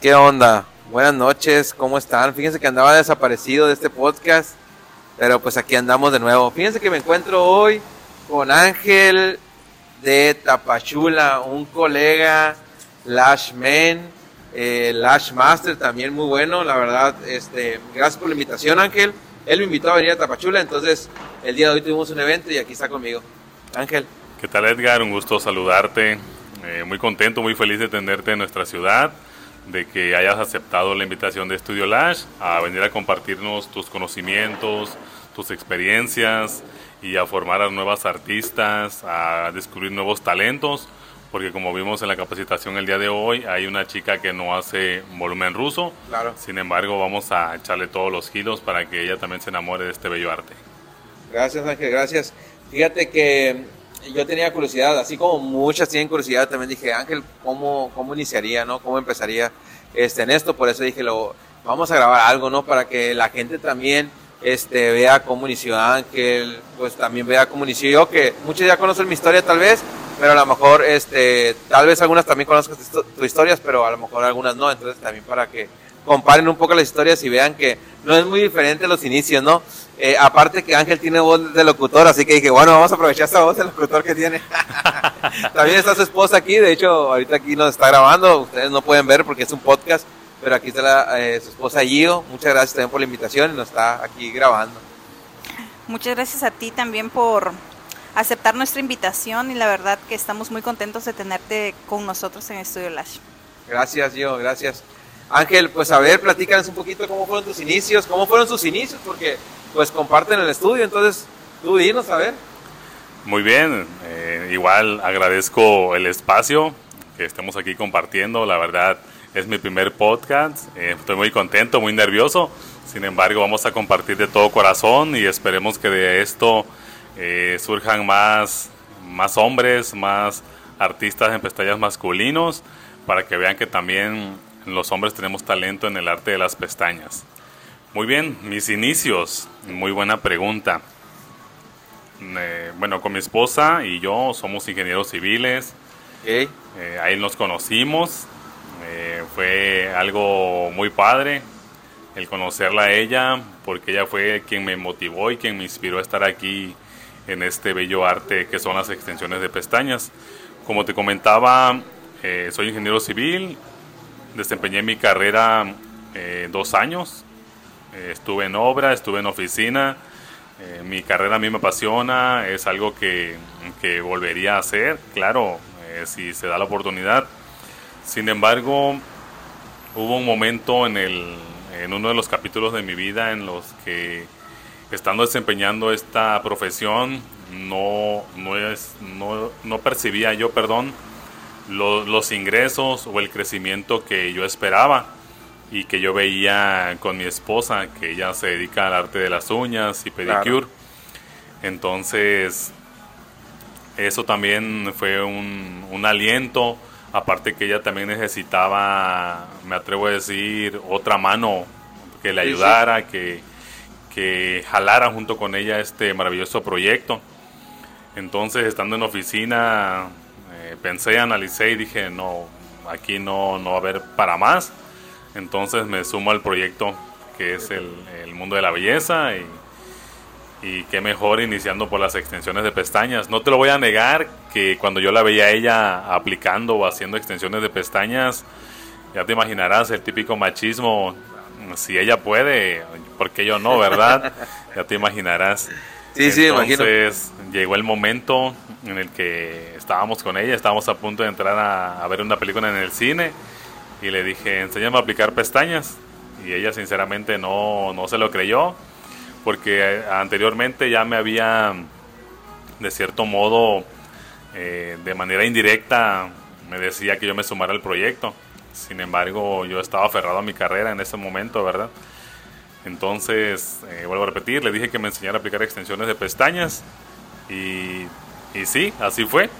¿Qué onda? Buenas noches, ¿cómo están? Fíjense que andaba desaparecido de este podcast, pero pues aquí andamos de nuevo. Fíjense que me encuentro hoy con Ángel de Tapachula, un colega Lashman, eh, Lash Master, también muy bueno, la verdad. Este, gracias por la invitación, Ángel. Él me invitó a venir a Tapachula, entonces el día de hoy tuvimos un evento y aquí está conmigo. Ángel. ¿Qué tal, Edgar? Un gusto saludarte. Eh, muy contento, muy feliz de tenerte en nuestra ciudad de que hayas aceptado la invitación de Estudio Lash a venir a compartirnos tus conocimientos, tus experiencias y a formar a nuevas artistas, a descubrir nuevos talentos, porque como vimos en la capacitación el día de hoy, hay una chica que no hace volumen ruso, claro. sin embargo vamos a echarle todos los kilos para que ella también se enamore de este bello arte. Gracias Ángel, gracias. Fíjate que yo tenía curiosidad, así como muchas tienen curiosidad, también dije, Ángel, ¿cómo, cómo iniciaría, no? ¿Cómo empezaría este, en esto? Por eso dije, lo, vamos a grabar algo, ¿no? Para que la gente también este, vea cómo inició Ángel, pues también vea cómo inició yo, que muchos ya conocen mi historia tal vez, pero a lo mejor, este, tal vez algunas también conozcan tus historias, pero a lo mejor algunas no, entonces también para que comparen un poco las historias y vean que no es muy diferente los inicios, ¿no? Eh, aparte que Ángel tiene voz de locutor, así que dije, bueno, vamos a aprovechar esa voz de locutor que tiene. También está su esposa aquí, de hecho, ahorita aquí nos está grabando, ustedes no pueden ver porque es un podcast, pero aquí está eh, su esposa Gio. Muchas gracias también por la invitación y nos está aquí grabando. Muchas gracias a ti también por aceptar nuestra invitación y la verdad que estamos muy contentos de tenerte con nosotros en Estudio Lash. Gracias, Gio, gracias. Ángel, pues a ver, platícanos un poquito cómo fueron tus inicios, cómo fueron sus inicios, porque pues comparten el estudio, entonces tú dinos a ver. Muy bien, eh, igual agradezco el espacio que estemos aquí compartiendo, la verdad es mi primer podcast, eh, estoy muy contento, muy nervioso, sin embargo vamos a compartir de todo corazón y esperemos que de esto eh, surjan más, más hombres, más artistas en pestañas masculinos, para que vean que también los hombres tenemos talento en el arte de las pestañas. Muy bien, mis inicios, muy buena pregunta. Eh, bueno, con mi esposa y yo somos ingenieros civiles. Eh, ahí nos conocimos. Eh, fue algo muy padre el conocerla a ella, porque ella fue quien me motivó y quien me inspiró a estar aquí en este bello arte que son las extensiones de pestañas. Como te comentaba, soy ingeniero civil, desempeñé mi carrera dos años eh, estuve en obra, estuve en oficina. Eh, mi carrera a mí me apasiona, es algo que, que volvería a hacer, claro, eh, si se da la oportunidad. Sin embargo, hubo un momento en, el, en uno de los capítulos de mi vida en los que, estando desempeñando esta profesión, no, no, es, no, no percibía yo, perdón, los ingresos o el crecimiento que yo esperaba y que yo veía con mi esposa, que ella se dedica al arte de las uñas y pedicure. Entonces, eso también fue un, un, aliento, aparte que ella también necesitaba, me atrevo a decir, otra mano que le ayudara, Que, que jalara junto con ella este maravilloso proyecto. Entonces, estando en oficina, eh, pensé, analicé y dije, no, aquí no, no va a haber para más entonces me sumo al proyecto que es el, mundo de la belleza y, y qué mejor iniciando por las extensiones de pestañas. No te lo voy a negar que cuando yo la veía a ella aplicando o haciendo extensiones de pestañas, ya te imaginarás el típico machismo, si ella puede, porque yo no, verdad? ya te imaginarás. Sí, sí, Entonces llegó el momento en el que estábamos con ella, estábamos a punto de entrar a ver una película en el cine y le dije, enséñame a aplicar pestañas. Y ella sinceramente no, no se lo creyó, porque eh, anteriormente ya me había, de cierto modo, eh, de manera indirecta, me decía que yo me sumara al proyecto. Sin embargo, yo estaba aferrado a mi carrera en ese momento, ¿verdad? Entonces, eh, vuelvo a repetir, le dije que me enseñara a aplicar extensiones de pestañas y, y sí, así fue.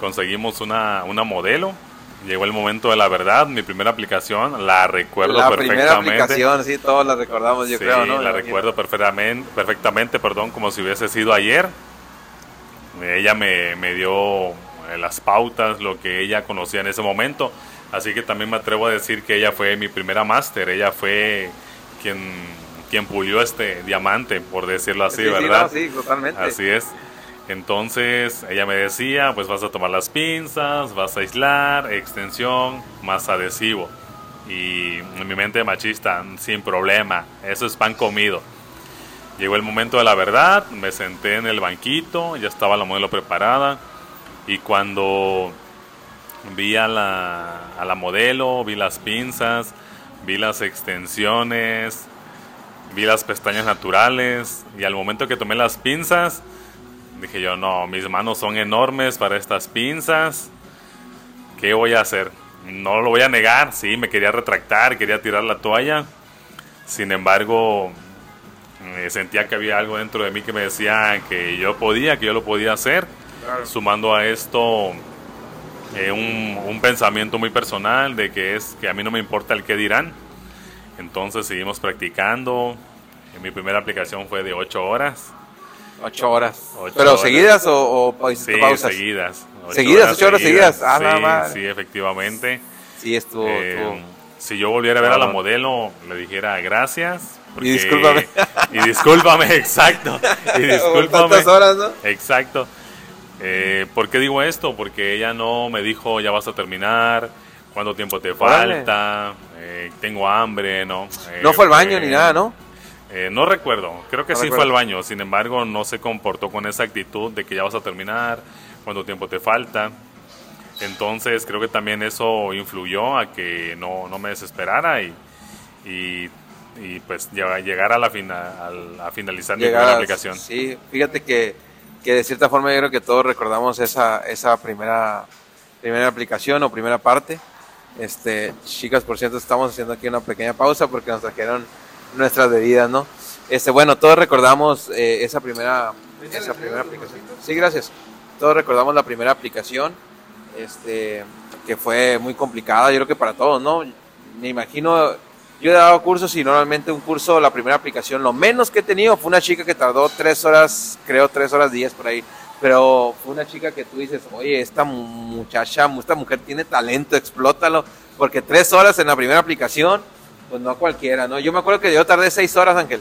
Conseguimos una, una modelo Llegó el momento de la verdad, mi primera aplicación, la recuerdo perfectamente. La primera aplicación, sí, todos la recordamos, yo creo, ¿no? la recuerdo perfectamente, perfectamente, perdón, como si hubiese sido ayer. Ella me, me dio eh, las pautas, lo que ella conocía en ese momento. Así que también me atrevo a decir que ella fue mi primera máster, ella fue quien, quien pulió este diamante, por decirlo así, ¿verdad? Sí, totalmente. Así es. Entonces ella me decía, pues vas a tomar las pinzas, vas a aislar, extensión, más adhesivo. Y en mi mente machista, sin problema, eso es pan comido. Llegó el momento de la verdad, me senté en el banquito, ya estaba la modelo preparada y cuando vi a la, a la modelo, vi las pinzas, vi las extensiones, vi las pestañas naturales y al momento que tomé las pinzas, Dije yo, no, mis manos son enormes para estas pinzas. ¿Qué voy a hacer? No lo voy a negar, sí, me quería retractar, quería tirar la toalla. Sin embargo, me sentía que había algo dentro de mí que me decía que yo podía, que yo lo podía hacer. Sumando a esto eh, un, un, pensamiento muy personal de que es que a mí no me importa el qué dirán. Entonces seguimos practicando. Mi primera aplicación fue de 8 horas. Ocho horas. ¿Pero seguidas o, o sí, seguidas. ¿Seguidas? ¿Ocho horas seguidas? Ah, nada más. Sí, efectivamente. Sí, estuvo, eh, Si yo volviera a ver a la modelo, le dijera gracias. y discúlpame. Y discúlpame, exacto. Y discúlpame. horas, no? Exacto. Eh, ¿Por qué digo esto? Porque ella no me dijo, ya vas a terminar, cuánto tiempo te falta, eh, tengo hambre, ¿no? no fue al baño ni nada, ¿no? Eh, no recuerdo, creo que sí fue al baño, sin embargo no se comportó con esa actitud de que ya vas a terminar, cuánto tiempo te falta. Entonces creo que también eso influyó a que no, no me desesperara y, y, pues llegar a, la a, finalizar mi primera aplicación. Sí, fíjate que, que, de cierta forma yo creo que todos recordamos esa, esa primera, primera aplicación o primera parte. Este, chicas, por cierto, estamos haciendo aquí una pequeña pausa porque nos trajeron nuestras bebidas, ¿no? Este, bueno, todos recordamos eh, esa primera esa primera aplicación. Sí, gracias. Todos recordamos la primera aplicación, este, que fue muy complicada, yo creo que para todos, ¿no? Me imagino, yo he dado cursos y normalmente un curso, la primera aplicación, lo menos que he tenido fue una chica que tardó tres horas, creo tres horas diez por ahí, pero fue una chica que tú dices, oye, esta muchacha, esta mujer tiene talento, explótalo, porque tres horas en la primera aplicación, pues no cualquiera, ¿no? Yo me acuerdo que yo tardé seis horas, Ángel.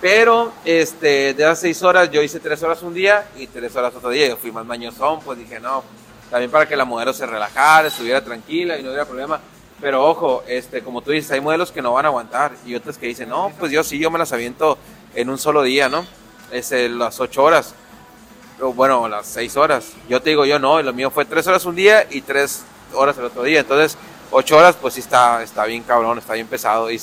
Pero este, de esas seis horas yo hice tres horas un día y tres horas otro día. Yo fui más mañosón, pues dije, no, también para que la modelo se relajara, estuviera tranquila y no hubiera problema. Pero ojo, este, como tú dices, hay modelos que no van a aguantar y otros que dicen, no, pues yo sí, yo me las aviento en un solo día, ¿no? Es las ocho horas, bueno, las seis horas. Yo te digo, yo no, lo mío fue tres horas un día y tres horas el otro día. Entonces, ocho horas, pues sí está, está bien cabrón, está bien pesado. Y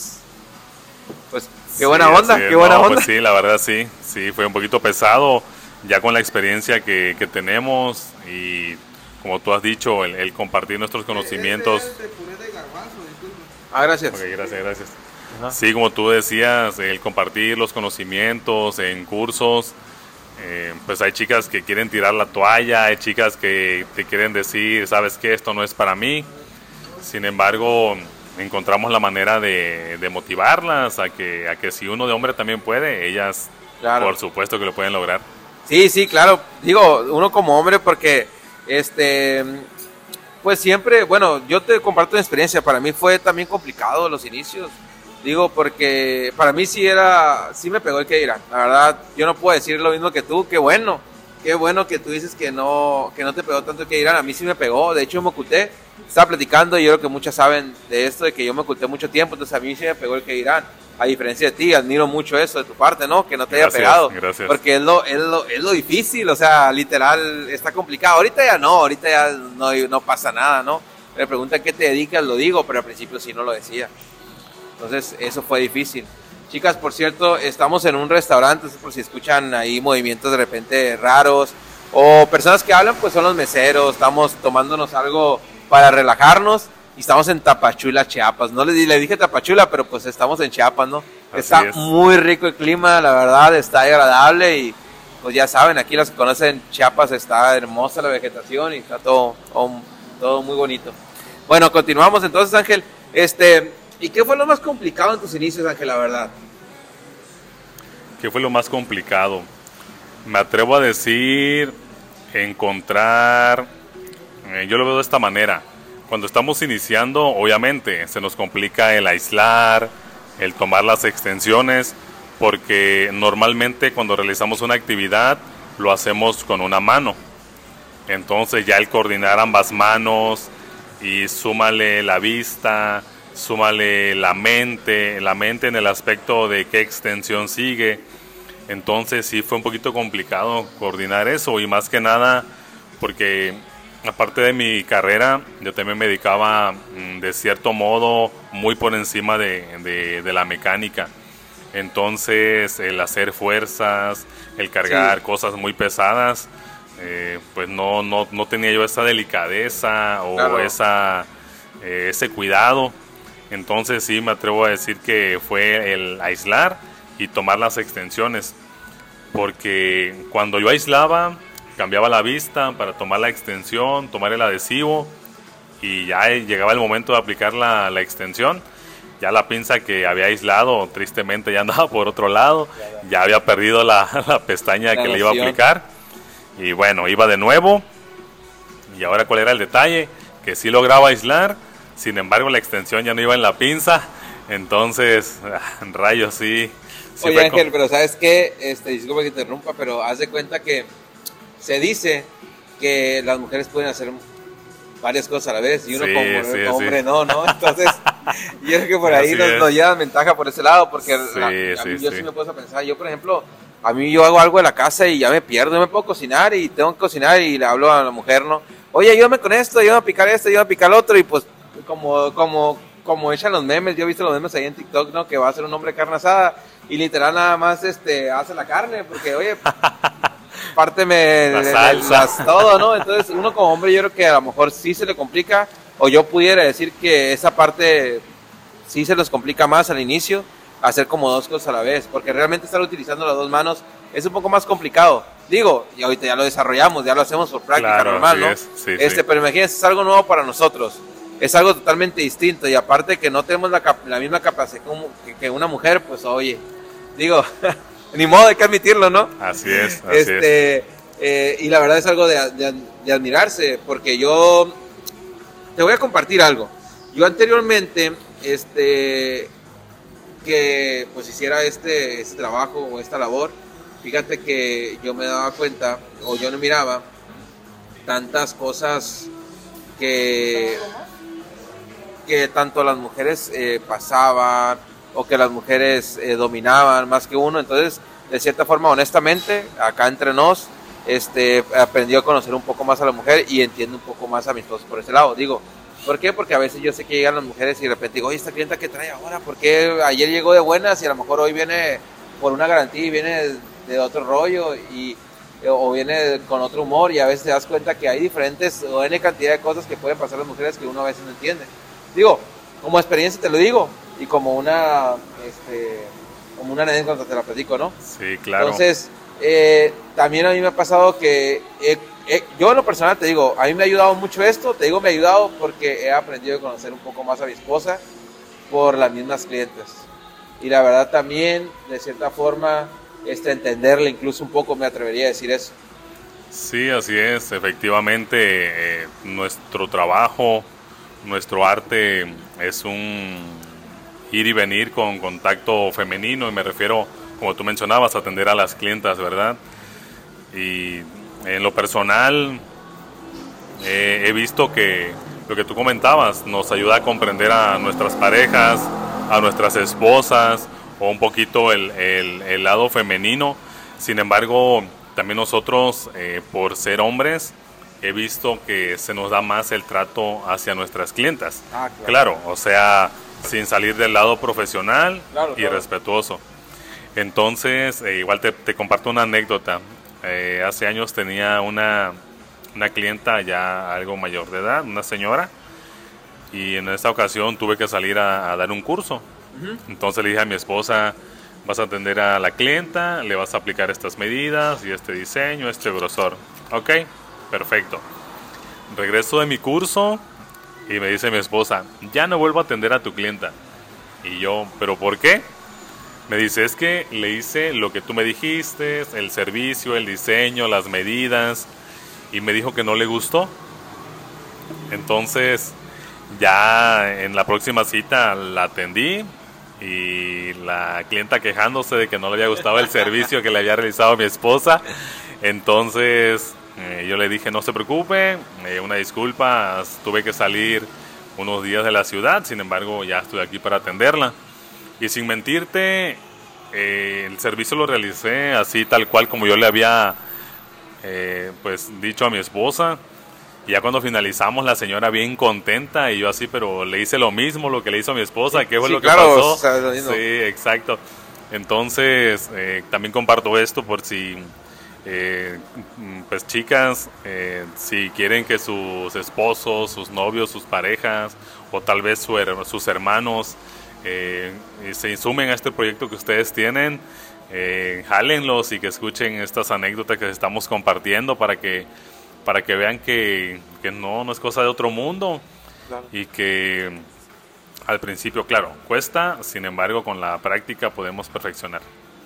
pues qué buena onda, qué buena onda. Pues sí, la verdad sí, sí, fue un poquito pesado, ya con la experiencia que, que tenemos y como tú has dicho, el, compartir nuestros conocimientos. Ah, gracias. gracias, gracias. Sí, como tú decías, el compartir los conocimientos en cursos. Eh, pues hay chicas que quieren tirar la toalla, hay chicas que te quieren decir, sabes que esto no es para mí. Sin embargo, encontramos la manera de, motivarlas a que, a que si uno de hombre también puede, ellas por supuesto que lo pueden lograr. Sí, sí, claro. Digo, uno como hombre porque, este, pues siempre, bueno, yo te comparto una experiencia, para mí fue también complicado los inicios. Digo, porque para mí sí era, sí me pegó el que dirán. La verdad, yo no puedo decir lo mismo que tú, qué bueno. Qué bueno que tú dices que no, que no te pegó tanto el que dirán. A mí sí me pegó. De hecho, yo me oculté estaba platicando y yo creo que muchas saben de esto, de que yo me oculté mucho tiempo, entonces a mí sí me pegó el que dirán. A diferencia de ti, admiro mucho eso de tu parte, ¿no? Que no te haya pegado. Gracias. Porque es lo, es, lo, es lo difícil, o sea, literal, está complicado. Ahorita ya no, ahorita ya no, no pasa nada, ¿no? Me preguntan qué te dedicas, lo digo, pero al principio sí no lo decía. Entonces, eso fue difícil. Chicas, por cierto, estamos en un restaurante, por si escuchan ahí movimientos de repente raros o personas que hablan, pues son los meseros, estamos tomándonos algo para relajarnos. Y estamos en Tapachula, Chiapas. No le, le dije Tapachula, pero pues estamos en Chiapas, ¿no? está muy rico el clima, la verdad, está agradable y pues ya saben, aquí los que conocen Chiapas está hermosa la vegetación y está todo, todo, muy bonito. Bueno, continuamos entonces, Ángel. Este, ¿y qué fue lo más complicado en tus inicios, Ángel, la verdad? ¿Qué fue lo más complicado? Me atrevo a decir encontrar eh, yo lo veo de esta manera. cuando estamos iniciando, obviamente, se nos complica el aislar, el tomar las extensiones, porque normalmente cuando realizamos una actividad lo hacemos con una mano. Entonces ya el coordinar ambas manos y súmale la vista, súmale la mente, la mente en el aspecto de qué extensión sigue. Entonces sí fue un poquito complicado coordinar eso y más que nada porque aparte de mi carrera yo también me dedicaba mm, de cierto modo muy por encima de, la mecánica. Entonces el hacer fuerzas, el cargar cosas muy pesadas, eh, pues no, no, no, tenía yo esa delicadeza o esa, eh, ese cuidado. Entonces sí me atrevo a decir que fue el aislar y tomar las extensiones. Porque cuando yo aislaba, cambiaba la vista para tomar la extensión, tomar el adhesivo y ya llegaba el momento de aplicar la, la extensión. Ya la pinza que había aislado tristemente ya andaba por otro lado, ya había perdido la, la pestaña que le iba a aplicar y bueno, iba de nuevo. Y ahora cuál era el detalle? Que sí lograba aislar, sin embargo la extensión ya no iba en la pinza. Entonces, rayos sí. Oye Ángel, pero ¿sabes qué? Este, disculpa que interrumpa, pero haz de cuenta que se dice que las mujeres pueden hacer varias cosas a la vez y uno como, hombre no, ¿no? Entonces, yo creo que por ahí nos, nos, llevan ventaja por ese lado, porque yo sí me puedo pensar, yo por ejemplo, a mí yo hago algo en la casa y ya me pierdo, no me puedo cocinar y tengo que cocinar y le hablo a la mujer, ¿no? Oye, ayúdame con esto, ayúdame a picar esto, ayúdame a picar lo otro y pues como, como, como echan los memes, yo he visto los memes ahí en TikTok, ¿no? Que va a ser un hombre carne asada y literal nada más este hace la carne porque, oye, párteme la salsa. todo, ¿no? Entonces uno como hombre yo creo que a lo mejor sí se le complica o yo pudiera decir que esa parte sí se les complica más al inicio hacer como dos cosas a la vez, porque realmente estar utilizando las dos manos es un poco más complicado. Digo, y ahorita ya lo desarrollamos, ya lo hacemos por práctica normal, ¿no? este, Pero imagínense, es algo nuevo para nosotros, es algo totalmente distinto, y aparte que no tenemos la, la misma capacidad como que, una mujer, pues oye, digo, ni modo hay que admitirlo, ¿no? Así es, así este, eh, y la verdad es algo de, de admirarse, porque yo te voy a compartir algo. Yo anteriormente, este, que pues hiciera este, este trabajo o esta labor, fíjate que yo me daba cuenta o yo no miraba tantas cosas que, que tanto las mujeres eh, pasaban o que las mujeres eh, dominaban más que uno. Entonces, de cierta forma, honestamente, acá entre nos, este, aprendió a conocer un poco más a la mujer y entiendo un poco más a mis esposos por ese lado. Digo, ¿Por qué? Porque a veces yo sé que llegan las mujeres y de repente digo, oye, esta clienta que trae ahora, ¿por qué ayer llegó de buenas y a lo mejor hoy viene por una garantía y viene de otro rollo y o viene con otro humor y a veces te das cuenta que hay diferentes o N cantidad de cosas que pueden pasar a las mujeres que uno a veces no entiende. Digo, como experiencia te lo digo y como una, este, como una anécdota te la platico, ¿no? Sí, claro. Entonces, eh, también a mí me ha pasado que he eh, yo en lo personal te digo, a mí me ha ayudado mucho esto, te digo me ha ayudado porque he aprendido a conocer un poco más a mi esposa por las mismas clientes. Y la verdad también, de cierta forma, este, entenderle incluso un poco, me atrevería a decir eso. Sí, así es, efectivamente, eh, nuestro trabajo, nuestro arte es un ir y venir con contacto femenino, y me refiero, como tú mencionabas, atender a las clientas, ¿verdad? Y en lo personal, he visto que lo que tú comentabas nos ayuda a comprender a nuestras parejas, a nuestras esposas, o un poquito el, el, lado femenino. Sin embargo, también nosotros, eh, por ser hombres, he visto que se nos da más el trato hacia nuestras clientas. Ah, claro. o sea, sin salir del lado profesional y respetuoso. Entonces, eh, igual te, te, comparto una anécdota. Eh, hace años tenía una, una clienta ya algo mayor de edad, una señora, y en esta ocasión tuve que salir a, dar un curso. Entonces le dije a mi esposa, vas a atender a la clienta, le vas a aplicar estas medidas y este diseño, este grosor. Ok, perfecto. Regreso de mi curso y me dice mi esposa, ya no vuelvo a atender a tu clienta. Y yo, ¿pero por qué? Me dice, es que le hice lo que tú me dijiste, el servicio, el diseño, las medidas, y me dijo que no le gustó. Entonces, Ya en la próxima cita la atendí y la clienta quejándose de que no le había gustado el servicio que le había realizado mi esposa. Entonces eh, yo le dije no se preocupe, eh, una disculpa, tuve que salir unos días de la ciudad, sin embargo ya estoy aquí para atenderla. Y sin mentirte, eh, el servicio lo realicé así tal cual como yo le había pues dicho a mi esposa. Y ya cuando finalizamos, la señora bien contenta y yo así, pero le hice lo mismo, lo que le hizo a mi esposa, ¿qué fue lo que pasó? sí, exacto. Entonces, también comparto esto por si eh, pues chicas, eh, si quieren que sus esposos, sus novios, sus parejas o tal vez sus hermanos eh, se insumen a este proyecto que ustedes tienen, eh, jálenlos y que escuchen estas anécdotas que estamos compartiendo para que, para que vean que, no, no es cosa de otro mundo. Y que al principio, claro, cuesta, sin embargo con la práctica podemos perfeccionar.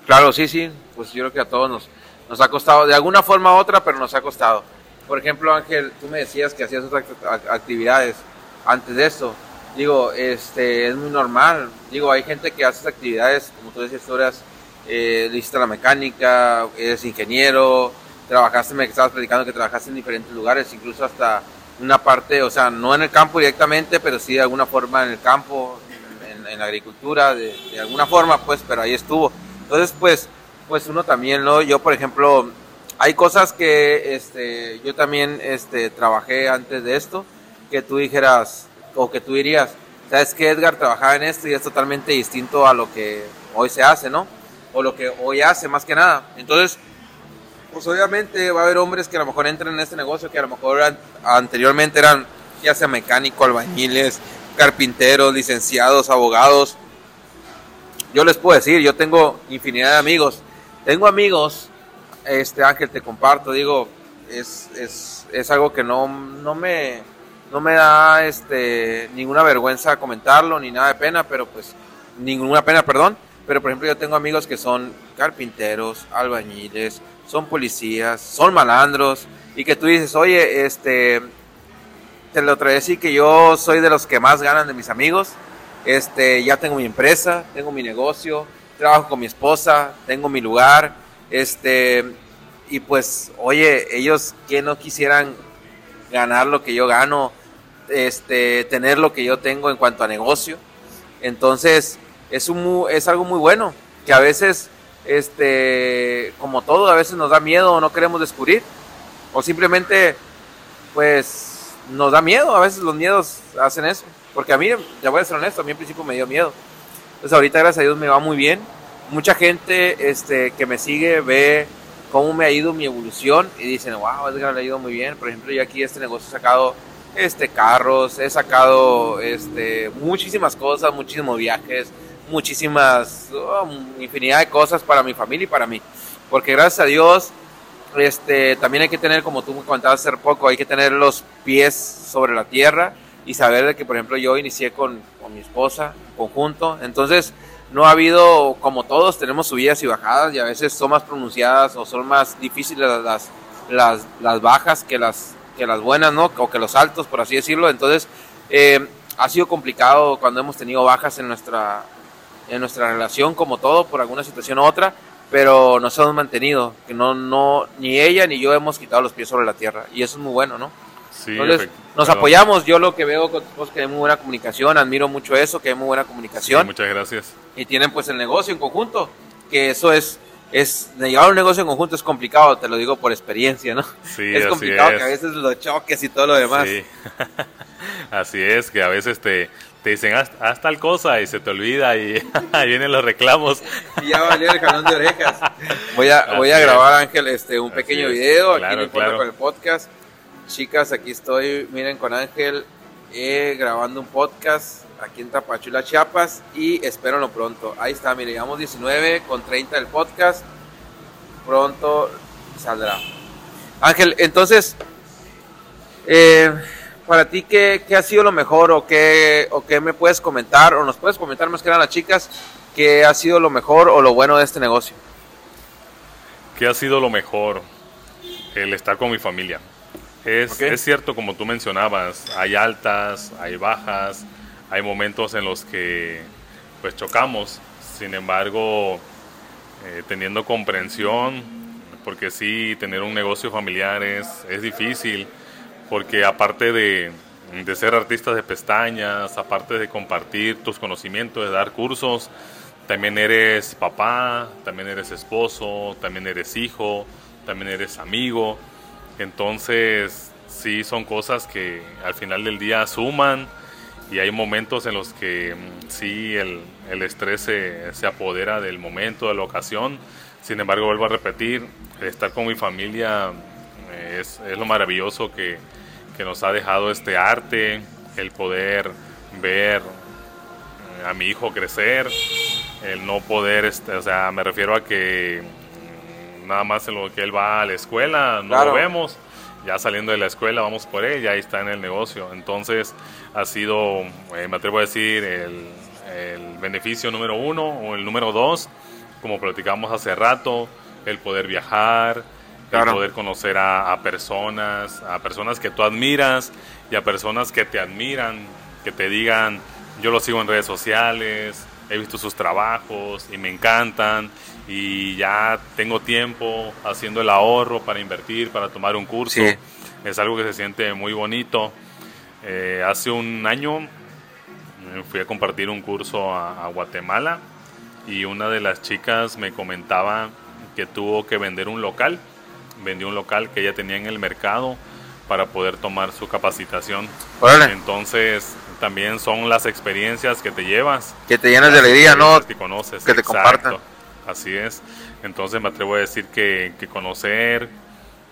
Claro, sí, sí, pues yo creo que a todos nos nos ha costado de alguna forma u otra, pero nos ha costado. Por ejemplo, Ángel, tú me decías que hacías otras actividades antes de esto. Digo, este, es muy normal. Digo, hay gente que hace actividades, como tú decías, tú eras, eh, la mecánica, eres ingeniero, trabajaste, me estabas predicando que trabajaste en diferentes lugares, incluso hasta una parte, o sea, no en el campo directamente, pero sí de alguna forma en el campo, en, la agricultura, de, de, alguna forma, pues, pero ahí estuvo. Entonces, pues, pues uno también, ¿no? Yo, por ejemplo, hay cosas que este, yo también este, trabajé antes de esto, que tú dijeras, o que tú dirías, sabes que Edgar trabajaba en esto y es totalmente distinto a lo que hoy se hace, ¿no? O lo que hoy hace, más que nada. Entonces, pues obviamente va a haber hombres que a lo mejor entran en este negocio que a lo mejor anteriormente eran ya sea mecánico, albañiles, carpinteros, licenciados, abogados. Yo les puedo decir, yo tengo infinidad de amigos tengo amigos, este Ángel, te comparto, digo, es, es, es algo que no, no, me, no me da este, ninguna vergüenza comentarlo, ni nada de pena, pero pues, ninguna pena, perdón. Pero por ejemplo, yo tengo amigos que son carpinteros, albañiles, son policías, son malandros, y que tú dices, oye, este, te lo trae decir que yo soy de los que más ganan de mis amigos, este, ya tengo mi empresa, tengo mi negocio, trabajo con mi esposa, tengo mi lugar, este, y pues, oye, ellos que no quisieran ganar lo que yo gano, este, tener lo que yo tengo en cuanto a negocio. Entonces, es, un, es algo muy bueno, que a veces, este, como todo, a veces nos da miedo o no queremos descubrir, o simplemente, pues, nos da miedo, a veces los miedos hacen eso, porque a mí, ya voy a ser honesto, a mí al principio me dio miedo, pues ahorita gracias a Dios me va muy bien. Mucha gente este, que me sigue ve cómo me ha ido mi evolución y dicen, wow, Edgar le ha ido muy bien. Por ejemplo, yo aquí este negocio he sacado este, carros, he sacado este, muchísimas cosas, muchísimos viajes, muchísimas, oh, infinidad de cosas para mi familia y para mí. Porque gracias a Dios, este, también hay que tener, como tú me contabas hace poco, hay que tener los pies sobre la tierra y saber de que, por ejemplo, yo inicié con, con mi esposa, conjunto, entonces no ha habido, como todos, tenemos subidas y bajadas y a veces son más pronunciadas o son más difíciles las, las, las bajas que las, que las buenas, ¿no? O que los altos, por así decirlo. Entonces, eh, ha sido complicado cuando hemos tenido bajas en nuestra, en nuestra relación, como todo, por alguna situación u otra, pero nos hemos mantenido, que no, no, ni ella ni yo hemos quitado los pies sobre la tierra, y eso es muy bueno, ¿no? Entonces, nos apoyamos. Yo lo que veo con es que hay muy buena comunicación, admiro mucho eso, que hay muy buena comunicación. muchas gracias. Y tienen pues el negocio en conjunto, que eso es, es, de llevar un negocio en conjunto es complicado, te lo digo por experiencia, ¿no? Sí, es complicado que a veces los choques y todo lo demás. Sí. así es, que a veces te, te dicen haz, tal cosa y se te olvida y ahí vienen los reclamos. Y ya valió el jalón de orejas. Voy a, voy a grabar, Ángel, este, un pequeño video aquí en con el podcast Chicas, aquí estoy, miren, con Ángel, eh, grabando un podcast aquí en Tapachula, Chiapas, y espérenlo pronto. Ahí está, miren, llevamos 19 con 30 del podcast. Pronto saldrá. Ángel, entonces, eh, para ti, ¿qué, ¿qué, ha sido lo mejor o qué, o qué me puedes comentar, o nos puedes comentar más que nada las chicas, qué ha sido lo mejor o lo bueno de este negocio? ¿Qué ha sido lo mejor? El estar con mi familia Es, es cierto, como tú mencionabas, hay altas, hay bajas, hay momentos en los que pues chocamos, sin embargo, eh, teniendo comprensión, porque sí, tener un negocio familiar es, es difícil, porque aparte de, de ser artistas de pestañas, aparte de compartir tus conocimientos, de dar cursos, también eres papá, también eres esposo, también eres hijo, también eres amigo. Entonces, sí son cosas que al final del día suman y hay momentos en los que mm, sí el, el estrés se, se, apodera del momento, de la ocasión. Sin embargo, vuelvo a repetir, estar con mi familia eh, es, es lo maravilloso que, que nos ha dejado este arte, el poder ver a mi hijo crecer, el no poder, este, o sea, me refiero a que mm, nada más en lo que él va a la escuela, no lo vemos, ya saliendo de la escuela vamos por él, ya ahí está en el negocio. Entonces ha sido, eh, me atrevo a decir, el, el, beneficio número uno o el número dos, como platicamos hace rato, el poder viajar, claro. el poder conocer a, a personas, a personas que tú admiras y a personas que te admiran, que te digan, yo lo sigo en redes sociales, he visto sus trabajos y me encantan y ya tengo tiempo haciendo el ahorro para invertir, para tomar un curso. Sí. Es algo que se siente muy bonito. Eh, hace un año eh, fui a compartir un curso a, a, Guatemala y una de las chicas me comentaba que tuvo que vender un local, vendió un local que ella tenía en el mercado para poder tomar su capacitación. Órale. Entonces, también son las experiencias que te llevas. Que te llenas de alegría, ¿no? Que conoces. Que te Exacto. compartan. Así es. Entonces me atrevo a decir que, conocer,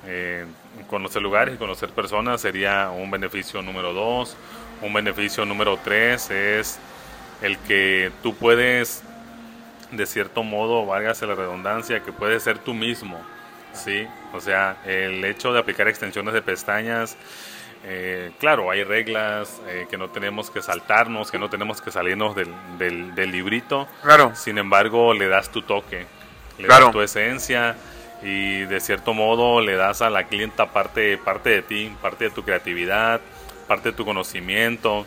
eh, conocer lugares y conocer personas sería un beneficio número dos. Un beneficio número tres es el que tú puedes, de cierto modo, válgase la redundancia, que puedes ser tú mismo. ¿sí? O sea, el hecho de aplicar extensiones de pestañas, eh, claro, hay reglas eh, que no tenemos que saltarnos, que no tenemos que salirnos del, del, del, librito. Claro. Sin embargo, le das tu toque, le claro. das tu esencia y de cierto modo le das a la clienta parte, parte de ti, parte de tu creatividad, parte de tu conocimiento.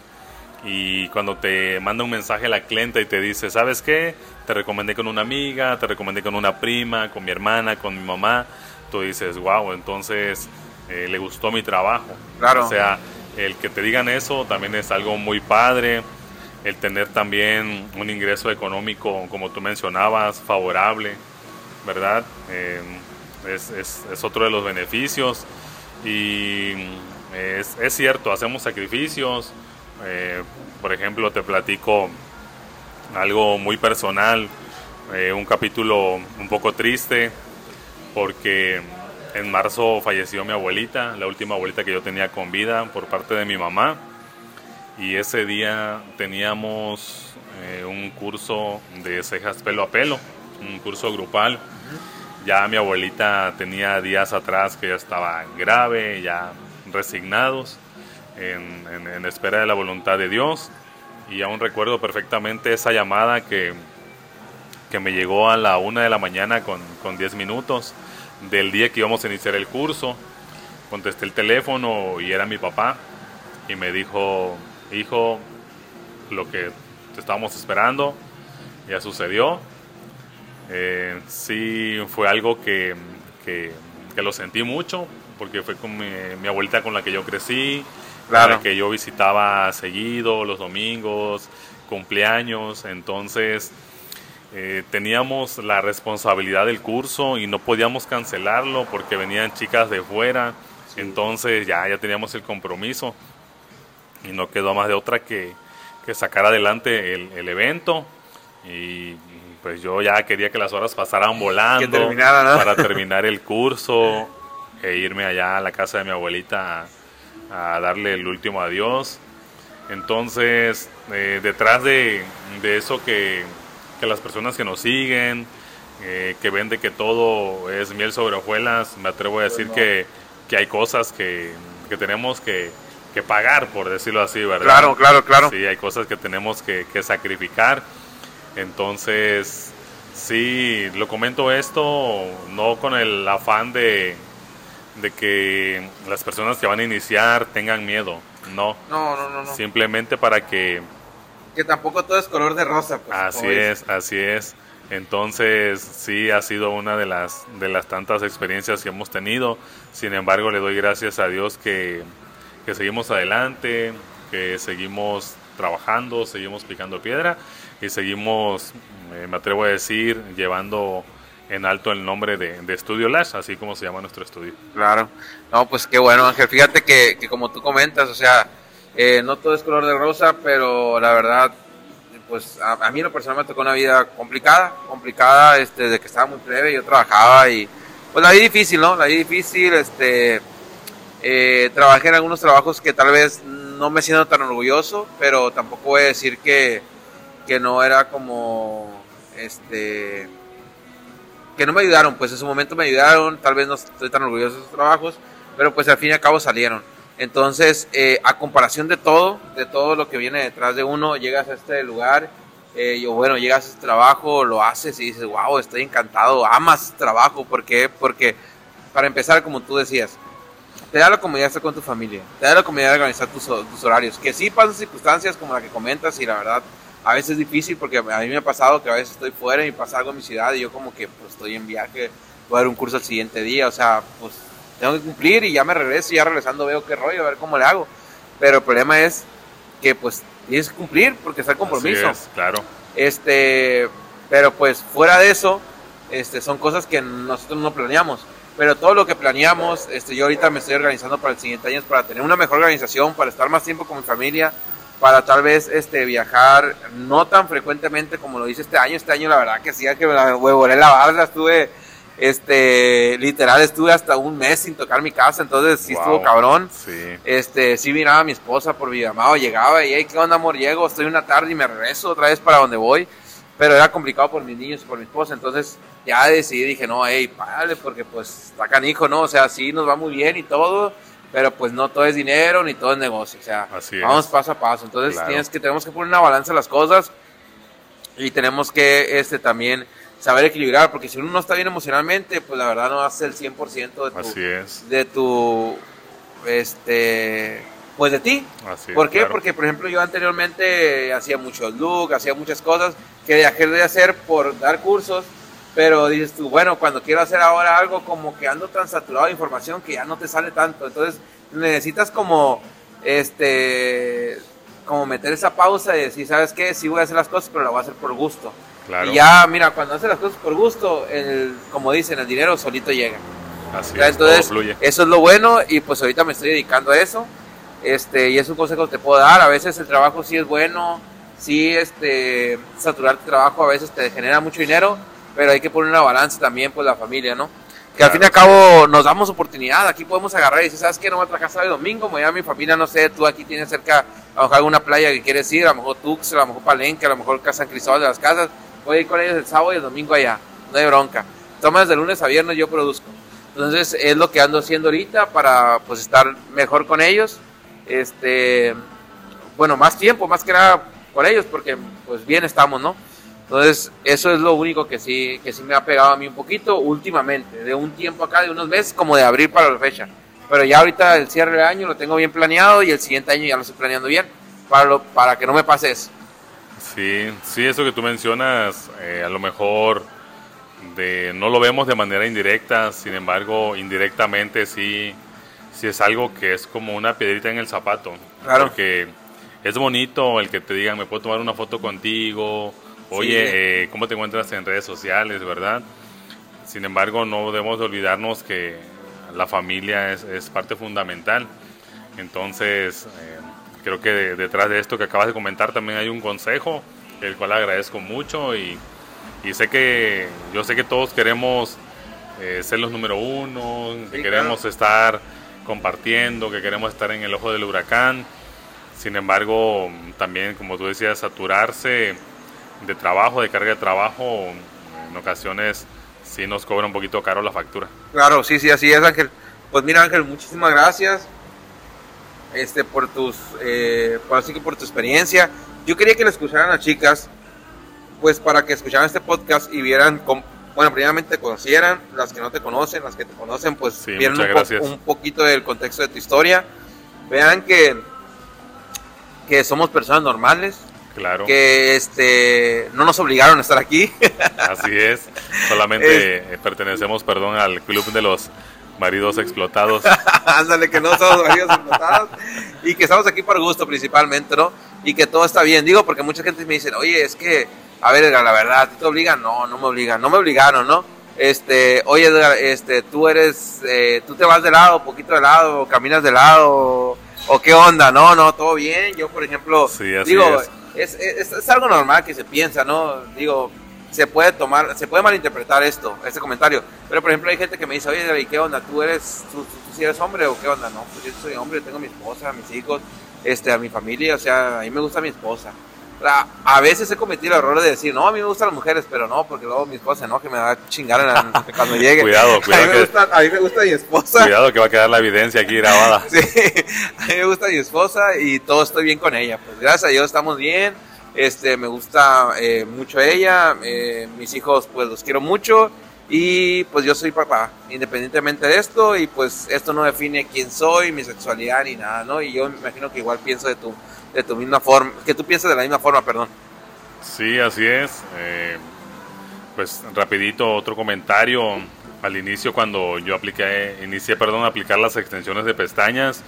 Y cuando te manda un mensaje la clienta y te dice, ¿sabes qué? Te recomendé con una amiga, te recomendé con una prima, con mi hermana, con mi mamá. Tú dices, wow, entonces eh, le gustó mi trabajo. Claro. O sea, el que te digan eso también es algo muy padre. El tener también un ingreso económico, como tú mencionabas, favorable, ¿verdad? Eh, es, es, es, otro de los beneficios. Y es, es cierto, hacemos sacrificios. Eh, por ejemplo, te platico algo muy personal, eh, un capítulo un poco triste, porque en marzo falleció mi abuelita, la última abuelita que yo tenía con vida por parte de mi mamá. Y ese día teníamos eh, un curso de cejas pelo a pelo, un curso grupal. Ya mi abuelita tenía días atrás que ya estaba grave, ya resignados, en, en, en espera de la voluntad de Dios. Y aún recuerdo perfectamente esa llamada que, que me llegó a la una de la mañana con, con 10 minutos del día que íbamos a iniciar el curso. Contesté el teléfono y era mi papá y me dijo, hijo, lo que te estábamos esperando ya sucedió. Eh, sí, fue algo que, que, que, lo sentí mucho porque fue con mi, mi, abuelita con la que yo crecí, claro. la que yo visitaba seguido los domingos, cumpleaños, entonces eh, teníamos la responsabilidad del curso y no podíamos cancelarlo porque venían chicas de fuera, sí. entonces ya, ya teníamos el compromiso y no quedó más de otra que, que sacar adelante el, el, evento y pues yo ya quería que las horas pasaran volando terminara, ¿no? para terminar el curso e irme allá a la casa de mi abuelita a, a darle el último adiós. Entonces, eh, detrás de, de eso que, que las personas que nos siguen, eh, que ven de que todo es miel sobre hojuelas, me atrevo a decir que, que hay cosas que, que tenemos que, que, pagar, por decirlo así, ¿verdad? Claro, claro, claro. Sí, hay cosas que tenemos que, que sacrificar. Entonces, sí, lo comento esto no con el afán de, de que las personas que van a iniciar tengan miedo. No. No, no, no. no. Simplemente para que... Que tampoco todo es color de rosa. Pues, así es, así es. Entonces sí ha sido una de las, de las tantas experiencias que hemos tenido. Sin embargo, le doy gracias a Dios que, que seguimos adelante, que seguimos trabajando, seguimos picando piedra y seguimos, eh, me atrevo a decir, llevando en alto el nombre de, de, Estudio Lash, así como se llama nuestro estudio. Claro, no, pues qué bueno Ángel, fíjate que, que como tú comentas, o sea, eh, no todo es color de rosa, pero la verdad, pues a, mí lo personal me tocó una vida complicada, complicada, este, desde que estaba muy breve, yo trabajaba y pues la vida difícil, ¿no? La vida difícil, este, eh, trabajé en algunos trabajos que tal vez no me siento tan orgulloso, pero tampoco voy a decir que, que no era como, este, que no me ayudaron, pues en su momento me ayudaron, tal vez no estoy tan orgulloso de esos trabajos, pero pues al fin y al cabo salieron. Entonces, eh, a comparación de todo, de todo lo que viene detrás de uno, llegas a este lugar, eh, yo, bueno, llegas a este trabajo, lo haces y dices, wow, estoy encantado, amas este trabajo, ¿por qué? Porque, para empezar, como tú decías, te da la comodidad de estar con tu familia, te da la comodidad de organizar tus, tus horarios, que sí pasan circunstancias como la que comentas y la verdad, a veces es difícil porque a mí me ha pasado que a veces estoy fuera y pasa algo en mi ciudad y yo como que pues estoy en viaje, voy a dar un curso el siguiente día, o sea, pues tengo que cumplir y ya me regreso y ya regresando veo qué rollo, a ver cómo le hago. Pero el problema es que pues tienes que cumplir porque está el compromiso. Es, claro. Este, pero pues fuera de eso, este, son cosas que nosotros no planeamos. Pero todo lo que planeamos, este, yo ahorita me estoy organizando para el siguiente año para tener una mejor organización, para estar más tiempo con mi familia, para tal vez este viajar no tan frecuentemente como lo hice este año. Este año la verdad que sí, que me la volé la barra, estuve este literal estuve hasta un mes sin tocar mi casa, entonces sí Wow. estuvo cabrón. Sí. Este, sí miraba a mi esposa por videollamado, llegaba y, hey, ¿qué onda, amor? Llego, estoy una tarde y me regreso otra vez para donde voy. Pero era complicado por mis niños y por mi esposa, entonces ya decidí, dije, no, hey, párale, porque pues está canijo, ¿no? O sea, sí nos va muy bien y todo, pero pues no todo es dinero ni todo es negocio, o sea, Así vamos paso a paso. Entonces Claro. tienes que, tenemos que poner una balanza las cosas y tenemos que este también saber equilibrar, porque si uno no está bien emocionalmente, pues la verdad no hace el 100% de tu, Así es. de tu, este, pues de ti. Así es, ¿Por qué? claro. Porque, por ejemplo, yo anteriormente hacía muchos look, hacía muchas cosas que dejé de hacer por dar cursos, pero dices tú, bueno, cuando quiero hacer ahora algo, como que ando tan saturado de información que ya no te sale tanto. Entonces, necesitas como, este, como meter esa pausa y decir, ¿sabes qué? Sí voy a hacer las cosas, pero la voy a hacer por gusto. Claro. Y ya, mira, cuando haces las cosas por gusto, el, como dicen, el dinero solito llega. Así Ya, es, entonces, fluye. eso es lo bueno y pues ahorita me estoy dedicando a eso. Este, y es un consejo que te puedo dar. A veces el trabajo sí es bueno, sí, este, saturar tu trabajo a veces te genera mucho dinero, pero hay que poner una balanza también, pues la familia, ¿no? Que al Claro. fin y al cabo nos damos oportunidad, aquí podemos agarrar y decir, ¿sabes qué? No voy a sábado y domingo, me voy a mi familia, no sé, tú aquí tienes cerca, a lo mejor alguna playa que quieres ir, a lo mejor Tux, a lo mejor Palenque, a lo mejor San Cristóbal de las Casas, voy a ir con ellos el sábado y el domingo allá, no hay bronca. Tomas de lunes a viernes, yo produzco. Entonces es lo que ando haciendo ahorita para pues estar mejor con ellos. Este, bueno, más tiempo, más que nada con ellos, porque pues bien estamos, ¿no? Entonces, eso es lo único que sí, que sí me ha pegado a mí un poquito últimamente, de un tiempo acá, de unos meses, como de abril para la fecha. Pero ya ahorita el cierre de año lo tengo bien planeado y el siguiente año ya lo estoy planeando bien, para, lo, para que no me pase eso. Sí, sí, eso que tú mencionas, eh, a lo mejor de, no lo vemos de manera indirecta, sin embargo, indirectamente sí, sí es algo que es como una piedrita en el zapato. Claro. Porque es bonito el que te digan, me puedo tomar una foto contigo, oye, Sí. eh, ¿cómo te encuentras en redes sociales, verdad? Sin embargo, no debemos de olvidarnos que la familia es, es parte fundamental. Entonces, eh, creo que de- detrás de esto que acabas de comentar también hay un consejo, el cual agradezco mucho y, y sé que yo sé que todos queremos eh, ser los número uno, que Sí, queremos estar compartiendo, que queremos estar en el ojo del huracán. Sin embargo, también, como tú decías, saturarse de trabajo, de carga de trabajo, en ocasiones sí nos cobra un poquito caro la factura. Claro, sí, sí, así es, Ángel. Pues mira, Ángel, muchísimas gracias este, por tus, eh, por, así que por tu experiencia. Yo quería que le escucharan a chicas, pues para que escucharan este podcast y vieran cómo, bueno, primeramente te conocieran, las que no te conocen, las que te conocen, pues Sí, muchas un, po- gracias. un poquito del contexto de tu historia. Vean que, que somos personas normales, Claro, que este, no nos obligaron a estar aquí. así es. Solamente pertenecemos, perdón, al club de los maridos explotados. Ándale, que no somos maridos explotados y que estamos aquí por gusto principalmente, ¿no? Y que todo está bien. Digo, porque mucha gente me dice, oye, es que, a ver, Edgar, la verdad, ¿a ti te obligan? No, no me obligan, no me obligaron, ¿no? Este, oye, Edgar, este, tú eres, eh, tú te vas de lado, poquito de lado, caminas de lado, o, qué onda, no, no, todo bien. Yo, por ejemplo, Sí, digo, es. es, es, es algo normal que se piensa, ¿no? Digo, se puede tomar, se puede malinterpretar esto, este comentario. Pero por ejemplo hay gente que me dice, oye, ¿y qué onda? ¿Tú eres, tú, tú, tú sí eres hombre o qué onda? No, pues yo soy hombre, tengo a mi esposa, a mis hijos, este, a mi familia, o sea, a mí me gusta mi esposa. Sea, a veces he cometido el error de decir, no, a mí me gustan las mujeres, pero no, porque luego mi esposa no, que me va a chingar en la- cuando llegue. Cuidado, cuidado A mí, que- me gusta, a mí me gusta mi esposa. Cuidado que va a quedar la evidencia aquí grabada. Sí, a mí me gusta mi esposa y todo estoy bien con ella. Pues gracias a Dios estamos bien. Este, me gusta eh, mucho ella. eh, mis hijos, pues los quiero mucho. Y pues yo soy papá, independientemente de esto. Y pues esto no define quién soy, mi sexualidad ni nada, ¿no? Y yo me imagino que igual pienso de tu, de tu misma forma, que tú piensas de la misma forma, perdón. Sí, así es. Eh, pues rapidito otro comentario. Al inicio cuando yo apliqué, inicié, perdón, a aplicar las extensiones de pestañas,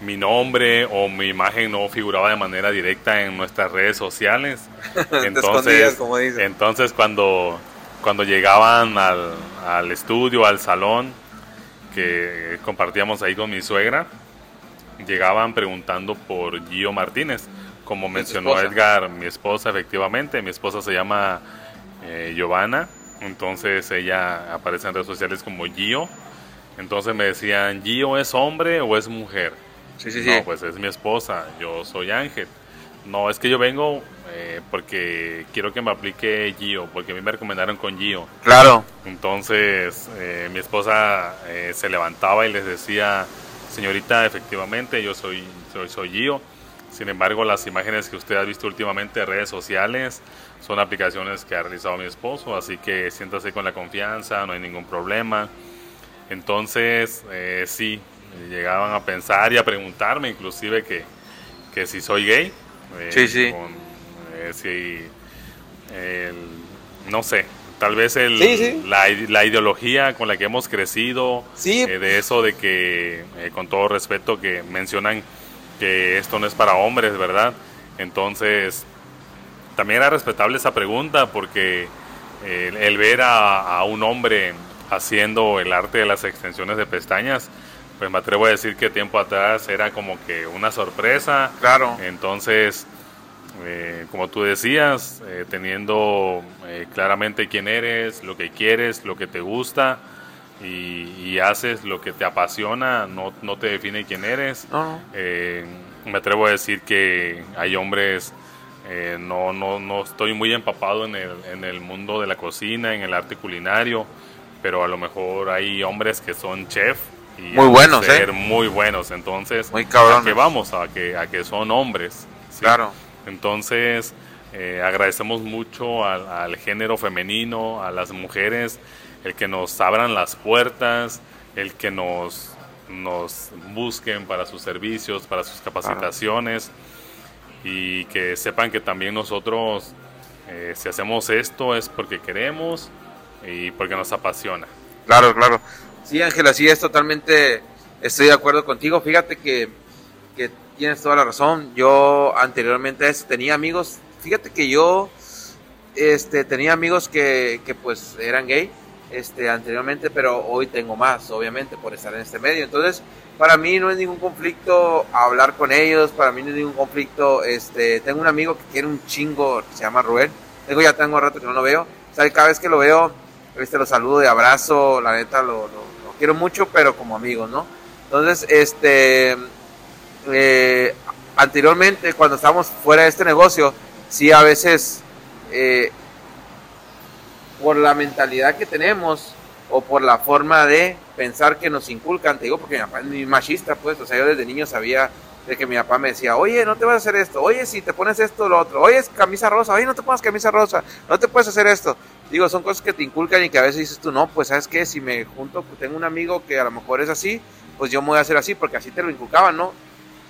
mi nombre o mi imagen no figuraba de manera directa en nuestras redes sociales. Entonces, como entonces cuando, cuando llegaban al, al estudio, al salón, que compartíamos ahí con mi suegra, llegaban preguntando por Gio Martínez. Como mencionó? Edgar, mi esposa, efectivamente, mi esposa se llama eh, Giovanna, entonces ella aparece en redes sociales como Gio. Entonces me decían, ¿Gio es hombre o es mujer? Sí, sí, sí. No, pues es mi esposa, yo soy Ángel. No, es que yo vengo eh, porque quiero que me aplique Gio, porque a mí me recomendaron con Gio. Claro. Entonces eh, mi esposa eh, se levantaba y les decía, señorita, efectivamente yo soy, soy, soy Gio. Sin embargo, las imágenes que usted ha visto últimamente en redes sociales son aplicaciones que ha realizado mi esposo, así que siéntase con la confianza, no hay ningún problema. Entonces, eh, sí, llegaban a pensar y a preguntarme inclusive que, que si soy gay. eh, Sí, sí. con, eh, si, el- no sé, tal vez el, Sí, sí. La, la ideología con la que hemos crecido, Sí. eh, de eso de que, eh, con todo respeto, que mencionan que esto no es para hombres, ¿verdad? Entonces, también era respetable esa pregunta porque eh, el, el ver a, a un hombre haciendo el arte de las extensiones de pestañas, pues me atrevo a decir que tiempo atrás era como que una sorpresa. Claro. Entonces, eh, como tú decías, eh, teniendo eh, claramente quién eres, lo que quieres, lo que te gusta y, y haces lo que te apasiona, no, no te define quién eres. No. Eh, me atrevo a decir que hay hombres, eh, no, no, no estoy muy empapado en el, en el mundo de la cocina, en el arte culinario, pero a lo mejor hay hombres que son chef y Muy buenos, ser ¿eh? muy buenos, entonces Muy a que vamos a que a que son hombres, ¿sí? Claro. Entonces eh, agradecemos mucho al, al género femenino, a las mujeres, el que nos abran las puertas, el que nos nos busquen para sus servicios, para sus capacitaciones y que sepan que también nosotros eh, si hacemos esto es porque queremos y porque nos apasiona. Claro, claro. Sí, Ángela, sí, es totalmente, estoy de acuerdo contigo. Fíjate que, tienes toda la razón. Yo anteriormente tenía amigos, fíjate que yo este, tenía amigos que, que pues eran gay este, anteriormente, pero hoy tengo más, obviamente, por estar en este medio. Entonces, para mí no es ningún conflicto hablar con ellos, para mí no es ningún conflicto. Este, tengo un amigo que quiere un chingo, se llama Rubén. Digo, ya tengo rato que no lo veo. O cada vez que lo veo, este, lo saludo de abrazo, la neta lo- lo quiero mucho, pero como amigos, ¿no? Entonces, este, eh, anteriormente, cuando estábamos fuera de este negocio, sí a veces, eh, por la mentalidad que tenemos o por la forma de pensar que nos inculcan, te digo, porque mi papá es machista, pues, o sea, yo desde niño sabía de que mi papá me decía, oye, no te vas a hacer esto, oye, si te pones esto, lo otro, oye, es camisa rosa, oye, no te pongas camisa rosa, no te puedes hacer esto. Digo, son cosas que te inculcan y que a veces dices tú, no, pues sabes qué, si me junto, pues, tengo un amigo que a lo mejor es así, pues yo me voy a hacer así, porque así te lo inculcaban, ¿no?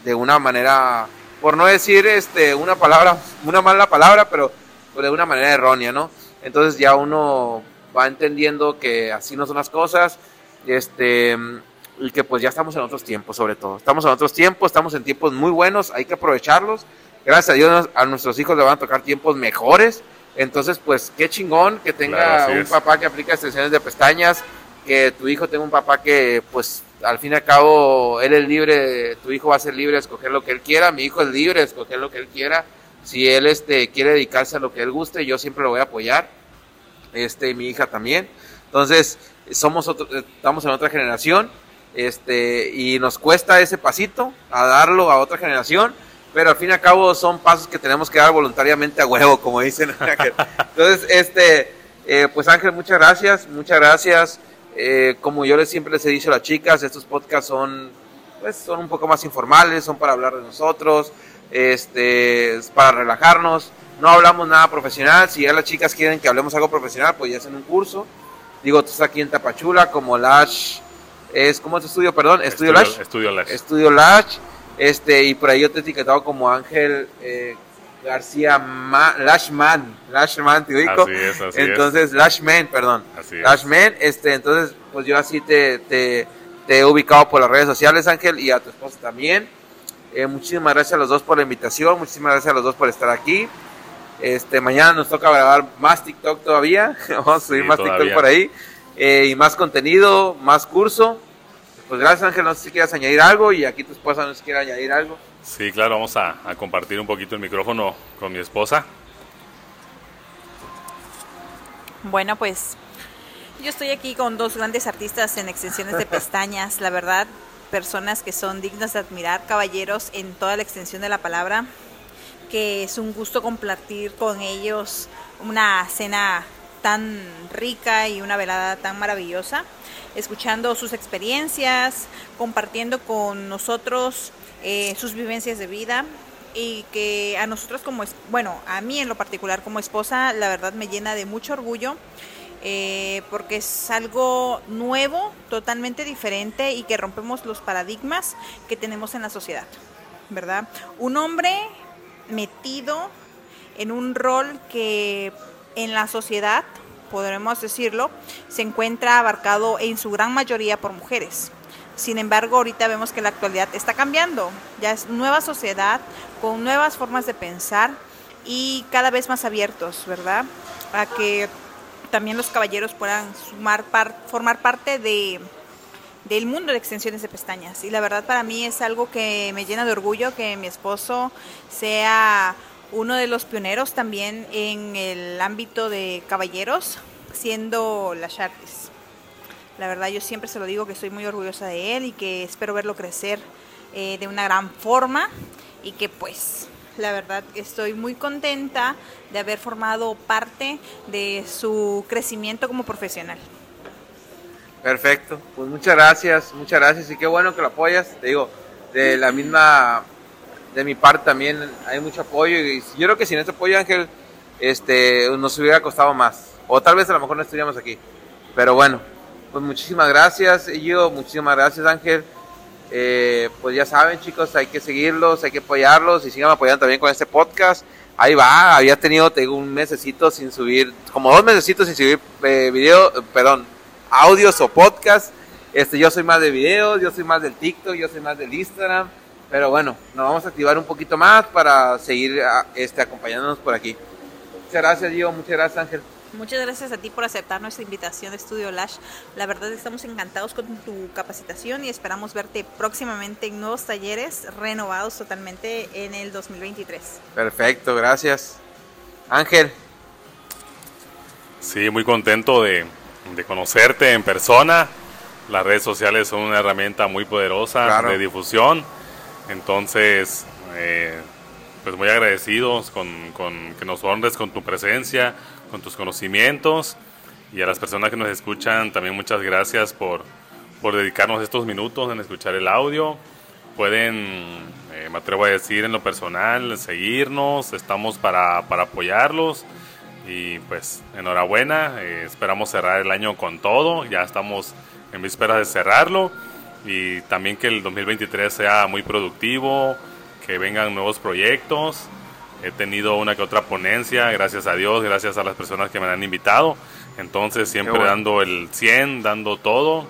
De una manera, por no decir este, una palabra, una mala palabra, pero de una manera errónea, ¿no? Entonces ya uno va entendiendo que así no son las cosas, este, y que pues ya estamos en otros tiempos sobre todo. Estamos en otros tiempos, estamos en tiempos muy buenos, hay que aprovecharlos. Gracias a Dios a nuestros hijos le van a tocar tiempos mejores. Entonces, pues qué chingón que tenga un papá que aplica extensiones de pestañas, que tu hijo tenga un papá que pues al fin y al cabo él es libre, tu hijo va a ser libre de escoger lo que él quiera, mi hijo es libre de escoger lo que él quiera. Si él este quiere dedicarse a lo que él guste, yo siempre lo voy a apoyar. Este, mi hija también. Entonces, somos estamos en otra generación este, y nos cuesta ese pasito a darlo a otra generación, pero al fin y al cabo son pasos que tenemos que dar voluntariamente a huevo, como dicen. Entonces, este, eh, pues Ángel, muchas gracias, muchas gracias. Eh, como yo les, siempre les he dicho a las chicas, estos podcasts son, pues, son un poco más informales, son para hablar de nosotros, este, para relajarnos. No hablamos nada profesional. Si ya las chicas quieren que hablemos algo profesional, pues ya hacen un curso. Digo, tú estás aquí en Tapachula como Lash es, ¿cómo es tu estudio? Perdón, Estudio, Lash. Estudio Lash. Estudio Lash. Este, y por ahí yo te he etiquetado como Ángel eh, García Lashman. Lashman, te ubico. Así es, así entonces, Lashman, perdón. Así Lashman, este, entonces, pues yo así te, te, te, he ubicado por las redes sociales, Ángel, y a tu esposa también. Eh, muchísimas gracias a los dos por la invitación, muchísimas gracias a los dos por estar aquí. Este, mañana nos toca grabar más TikTok todavía, vamos a subir más TikTok por ahí. Eh, y más contenido, más curso. Pues gracias Ángel, no sé si quieras añadir algo y aquí tu esposa no sé si quiere añadir algo. Sí, claro, vamos a, compartir un poquito el micrófono con mi esposa. Bueno, pues yo estoy aquí con dos grandes artistas en extensiones de pestañas, la verdad, personas que son dignas de admirar, caballeros en toda la extensión de la palabra, que es un gusto compartir con ellos una cena tan rica y una velada tan maravillosa, escuchando sus experiencias, compartiendo con nosotros eh, sus vivencias de vida y que a nosotros como, bueno, a mí en lo particular como esposa, la verdad me llena de mucho orgullo. Eh, porque es algo nuevo, totalmente diferente y que rompemos los paradigmas que tenemos en la sociedad, ¿verdad? Un hombre metido en un rol que en la sociedad, podremos decirlo, se encuentra abarcado en su gran mayoría por mujeres. Sin embargo, ahorita vemos que la actualidad está cambiando. Ya es nueva sociedad con nuevas formas de pensar y cada vez más abiertos, ¿verdad? A que también los caballeros puedan sumar formar parte de, del mundo de extensiones de pestañas. Y la verdad para mí es algo que me llena de orgullo que mi esposo sea uno de los pioneros también en el ámbito de caballeros, siendo la Chartis. La verdad yo siempre se lo digo que estoy muy orgullosa de él y que espero verlo crecer eh, de una gran forma y que pues la verdad estoy muy contenta de haber formado parte de su crecimiento como profesional. Perfecto, pues muchas gracias, muchas gracias y qué bueno que lo apoyas, te digo, de la misma de mi parte también hay mucho apoyo y yo creo que sin este apoyo Ángel este nos hubiera costado más. O tal vez a lo mejor no estaríamos aquí. Pero bueno pues muchísimas gracias yo muchísimas gracias Ángel. Eh, pues ya saben chicos hay que seguirlos hay que apoyarlos y sigan apoyando también con este podcast. Ahí va había tenido tengo un mesecito sin subir como dos mesecitos sin subir eh, video perdón audios o podcast. Este yo soy más de videos yo soy más del TikTok yo soy más del Instagram pero bueno, nos vamos a activar un poquito más para seguir este, acompañándonos por aquí. Muchas gracias, Diego. Muchas gracias, Ángel. Muchas gracias a ti por aceptar nuestra invitación de Estudio Lash. La verdad estamos encantados con tu capacitación y esperamos verte próximamente en nuevos talleres renovados totalmente en el 2023. Perfecto, gracias. Ángel. Sí, muy contento de, de conocerte en persona. Las redes sociales son una herramienta muy poderosa de difusión entonces, eh, pues muy agradecidos con, que nos honres con tu presencia, con tus conocimientos. Y a las personas que nos escuchan también muchas gracias por, dedicarnos estos minutos en escuchar el audio. Pueden eh, me atrevo a decir en lo personal, seguirnos, estamos para, para apoyarlos. Y pues enhorabuena, eh, esperamos cerrar el año con todo, ya estamos en vísperas de cerrarlo y también que el 2023 sea muy productivo, que vengan nuevos proyectos. He tenido una que otra ponencia, gracias a Dios, gracias a las personas que me han invitado. Entonces siempre dando el 100, dando todo,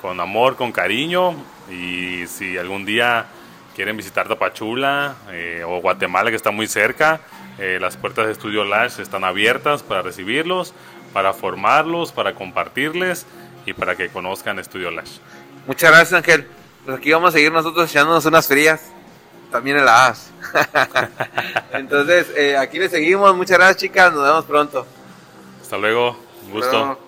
con amor, con cariño. Y si algún día quieren visitar Tapachula eh, o Guatemala, que está muy cerca, eh, las puertas de Estudio Lash están abiertas para recibirlos, para formarlos, para compartirles y para que conozcan Estudio Lash. Muchas gracias, Ángel. Pues aquí vamos a seguir nosotros echándonos unas frías. También en la AS. Entonces, eh, aquí le seguimos. Muchas gracias, chicas. Nos vemos pronto. Hasta luego. Un gusto.